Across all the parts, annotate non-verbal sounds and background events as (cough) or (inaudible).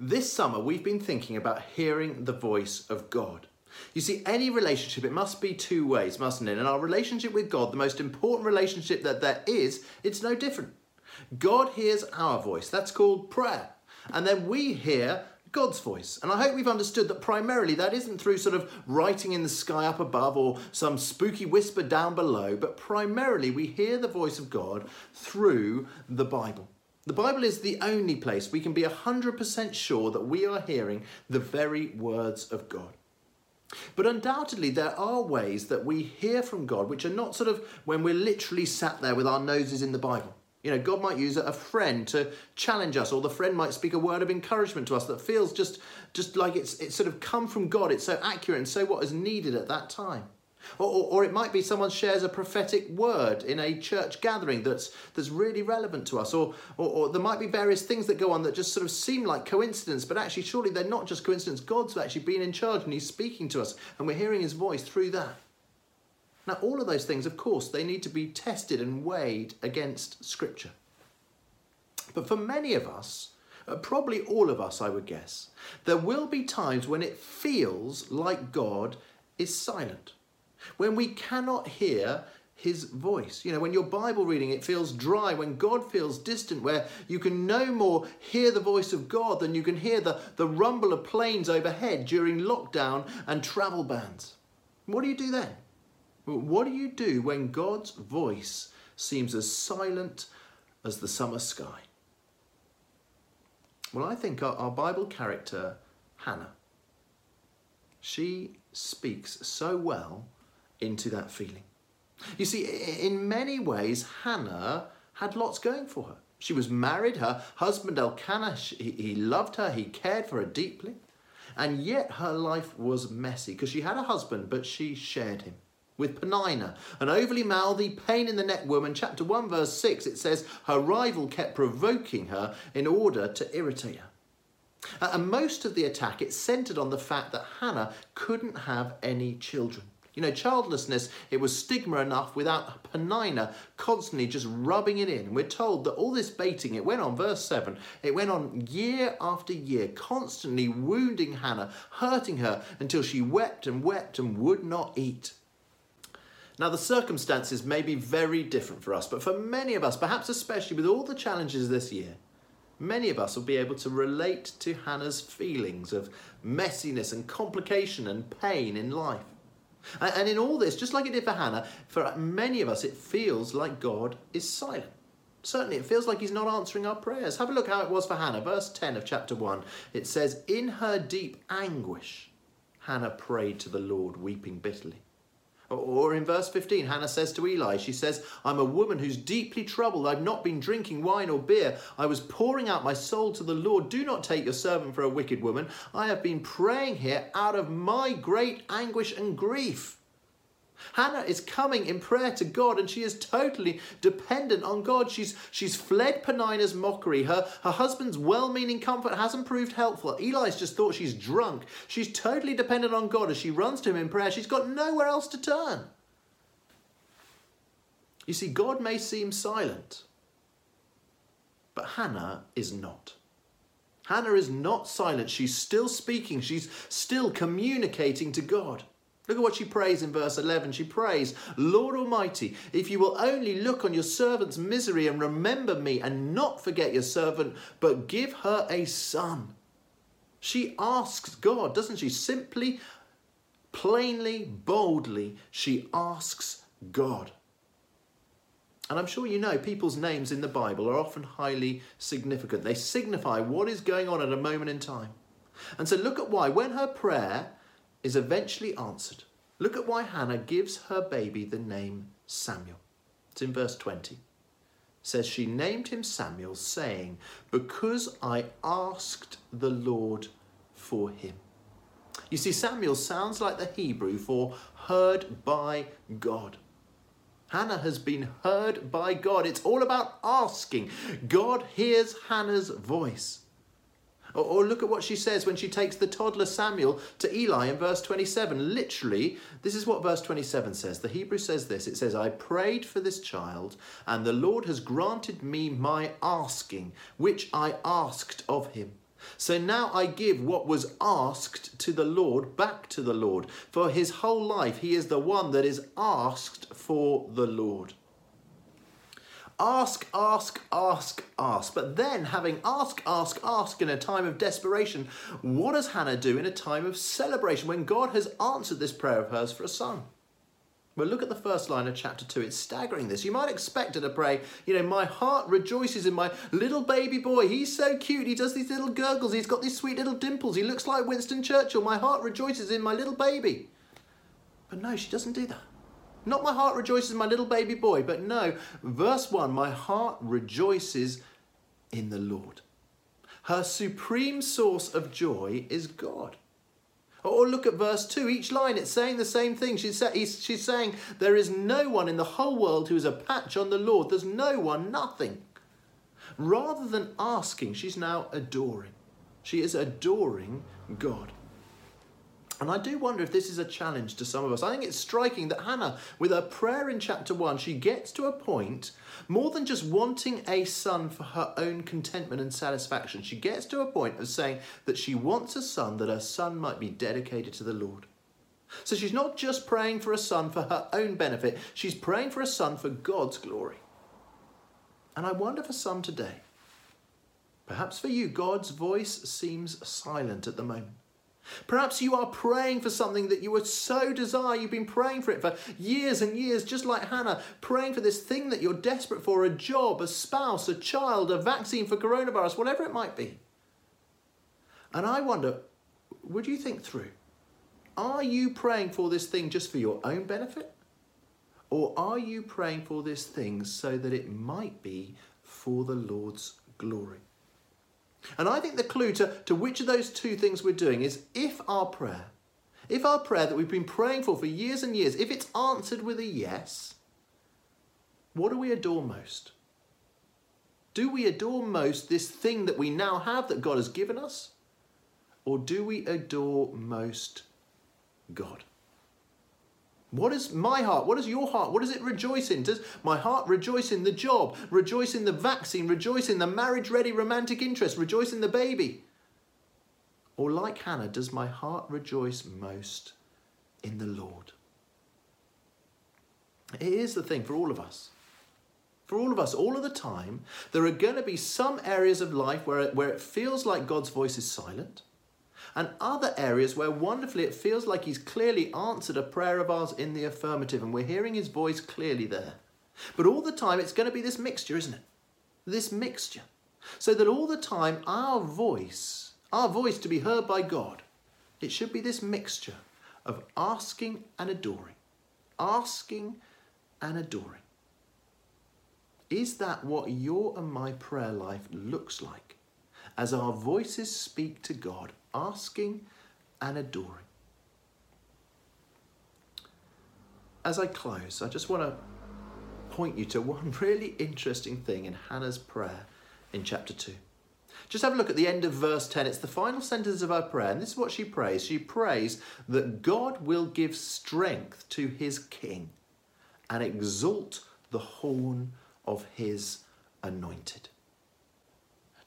This summer, we've been thinking about hearing the voice of God. You see, any relationship, it must be two ways, mustn't it? And our relationship with God, the most important relationship that there is, it's no different. God hears our voice. That's called prayer. And then we hear God's voice. And I hope we've understood that primarily that isn't through sort of writing in the sky up above or some spooky whisper down below, but primarily we hear the voice of God through the Bible. The Bible is the only place we can be 100% sure that we are hearing the very words of God. But undoubtedly, there are ways that we hear from God which are not sort of when we're literally sat there with our noses in the Bible. You know, God might use a friend to challenge us, or the friend might speak a word of encouragement to us that feels just, just like it's, it's sort of come from God. It's so accurate and so what is needed at that time. Or, or, or, it might be someone shares a prophetic word in a church gathering that's, that's really relevant to us. Or, or, or, there might be various things that go on that just sort of seem like coincidence, but actually, surely they're not just coincidence. God's actually been in charge and He's speaking to us, and we're hearing His voice through that. Now, all of those things, of course, they need to be tested and weighed against Scripture. But for many of us, uh, probably all of us, I would guess, there will be times when it feels like God is silent when we cannot hear his voice. You know, when your Bible reading it feels dry, when God feels distant, where you can no more hear the voice of God than you can hear the, the rumble of planes overhead during lockdown and travel bans. What do you do then? What do you do when God's voice seems as silent as the summer sky? Well, I think our, our Bible character, Hannah, she speaks so well into that feeling. You see, in many ways, Hannah had lots going for her. She was married, her husband Elkanah, he loved her, he cared for her deeply. And yet her life was messy because she had a husband, but she shared him. With Peninnah, an overly mouthy, pain in the neck woman, chapter 1, verse 6, it says her rival kept provoking her in order to irritate her. And most of the attack, it centered on the fact that Hannah couldn't have any children. You know, childlessness, it was stigma enough without Peninnah constantly just rubbing it in. We're told that all this baiting, it went on, verse 7, it went on year after year, constantly wounding Hannah, hurting her until she wept and wept and would not eat. Now, the circumstances may be very different for us, but for many of us, perhaps especially with all the challenges this year, many of us will be able to relate to Hannah's feelings of messiness and complication and pain in life. And in all this, just like it did for Hannah, for many of us, it feels like God is silent. Certainly, it feels like he's not answering our prayers. Have a look how it was for Hannah. Verse 10 of chapter 1. It says, In her deep anguish, Hannah prayed to the Lord, weeping bitterly. Or in verse 15, Hannah says to Eli, she says, I'm a woman who's deeply troubled. I've not been drinking wine or beer. I was pouring out my soul to the Lord. Do not take your servant for a wicked woman. I have been praying here out of my great anguish and grief. Hannah is coming in prayer to God and she is totally dependent on God. She's, she's fled Peninnah's mockery. Her, her husband's well meaning comfort hasn't proved helpful. Eli's just thought she's drunk. She's totally dependent on God as she runs to him in prayer. She's got nowhere else to turn. You see, God may seem silent, but Hannah is not. Hannah is not silent. She's still speaking. She's still communicating to God. Look at what she prays in verse 11. She prays, Lord Almighty, if you will only look on your servant's misery and remember me and not forget your servant, but give her a son. She asks God, doesn't she? Simply, plainly, boldly, she asks God. And I'm sure you know people's names in the Bible are often highly significant. They signify what is going on at a moment in time. And so look at why, when her prayer is eventually answered. Look at why Hannah gives her baby the name Samuel. It's in verse 20. It says she named him Samuel, saying, Because I asked the Lord for him. You see, Samuel sounds like the Hebrew for heard by God. Hannah has been heard by God. It's all about asking. God hears Hannah's voice. Or, or, look at what she says when she takes the toddler Samuel to Eli in verse 27. Literally, this is what verse 27 says. The Hebrew says this it says, I prayed for this child, and the Lord has granted me my asking, which I asked of him. So now I give what was asked to the Lord back to the Lord. For his whole life, he is the one that is asked for the Lord. Ask, ask, ask, ask. But then, having ask, ask, ask in a time of desperation, what does Hannah do in a time of celebration when God has answered this prayer of hers for a son? Well, look at the first line of chapter 2. It's staggering this. You might expect her to pray, you know, my heart rejoices in my little baby boy. He's so cute. He does these little gurgles. He's got these sweet little dimples. He looks like Winston Churchill. My heart rejoices in my little baby. But no, she doesn't do that. Not my heart rejoices my little baby boy, but no, verse 1 my heart rejoices in the Lord. Her supreme source of joy is God. Or look at verse 2. Each line, it's saying the same thing. She's, she's saying, There is no one in the whole world who is a patch on the Lord. There's no one, nothing. Rather than asking, she's now adoring. She is adoring God. And I do wonder if this is a challenge to some of us. I think it's striking that Hannah, with her prayer in chapter 1, she gets to a point more than just wanting a son for her own contentment and satisfaction. She gets to a point of saying that she wants a son that her son might be dedicated to the Lord. So she's not just praying for a son for her own benefit, she's praying for a son for God's glory. And I wonder for some today, perhaps for you, God's voice seems silent at the moment. Perhaps you are praying for something that you would so desire. You've been praying for it for years and years, just like Hannah, praying for this thing that you're desperate for a job, a spouse, a child, a vaccine for coronavirus, whatever it might be. And I wonder, would you think through? Are you praying for this thing just for your own benefit? Or are you praying for this thing so that it might be for the Lord's glory? And I think the clue to, to which of those two things we're doing is if our prayer, if our prayer that we've been praying for for years and years, if it's answered with a yes, what do we adore most? Do we adore most this thing that we now have that God has given us? Or do we adore most God? What is my heart? What is your heart? What does it rejoice in? Does my heart rejoice in the job, rejoice in the vaccine, rejoice in the marriage ready romantic interest, rejoice in the baby? Or, like Hannah, does my heart rejoice most in the Lord? It is the thing for all of us. For all of us, all of the time, there are going to be some areas of life where it, where it feels like God's voice is silent and other areas where wonderfully it feels like He's clearly answered a prayer of ours in the affirmative, and we're hearing His voice clearly there. But all the time, it's going to be this mixture, isn't it? This mixture. So that all the time, our voice, our voice to be heard by God, it should be this mixture of asking and adoring. Asking and adoring. Is that what your and my prayer life looks like? As our voices speak to God asking and adoring. As I close, I just want to point you to one (laughs) really interesting thing in Hannah's prayer in chapter 2. Just have a look at the end of verse 10. It's the final sentence of her prayer, and this is what she prays. She prays that God will give strength to his king and exalt the horn of his anointed.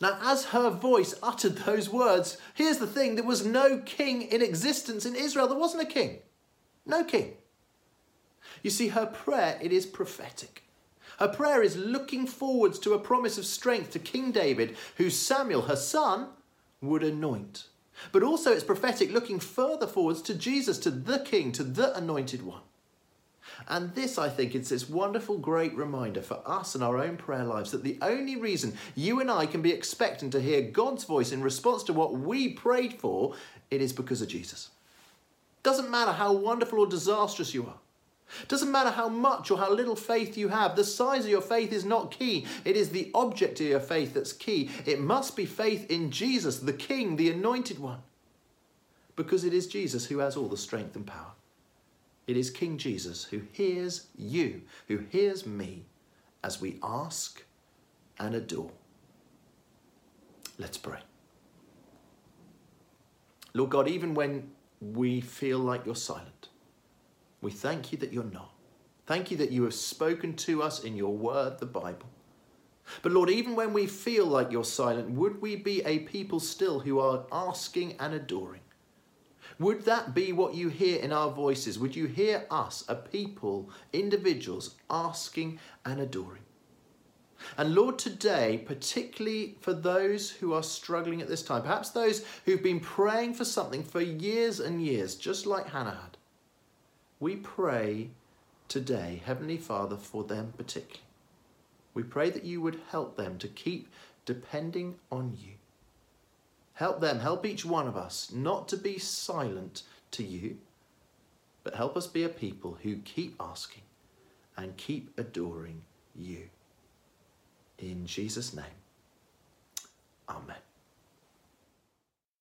Now, as her voice uttered those words, here's the thing there was no king in existence in Israel. There wasn't a king. No king. You see, her prayer, it is prophetic. Her prayer is looking forwards to a promise of strength to King David, who Samuel, her son, would anoint. But also it's prophetic looking further forwards to Jesus, to the King, to the anointed one. And this, I think, is this wonderful, great reminder for us and our own prayer lives that the only reason you and I can be expecting to hear God's voice in response to what we prayed for, it is because of Jesus. Doesn't matter how wonderful or disastrous you are. Doesn't matter how much or how little faith you have, the size of your faith is not key. It is the object of your faith that's key. It must be faith in Jesus, the King, the anointed one. Because it is Jesus who has all the strength and power. It is King Jesus who hears you, who hears me as we ask and adore. Let's pray. Lord God, even when we feel like you're silent, we thank you that you're not. Thank you that you have spoken to us in your word, the Bible. But Lord, even when we feel like you're silent, would we be a people still who are asking and adoring? Would that be what you hear in our voices? Would you hear us, a people, individuals, asking and adoring? And Lord, today, particularly for those who are struggling at this time, perhaps those who've been praying for something for years and years, just like Hannah had, we pray today, Heavenly Father, for them particularly. We pray that you would help them to keep depending on you. Help them, help each one of us not to be silent to you, but help us be a people who keep asking and keep adoring you. In Jesus' name, Amen.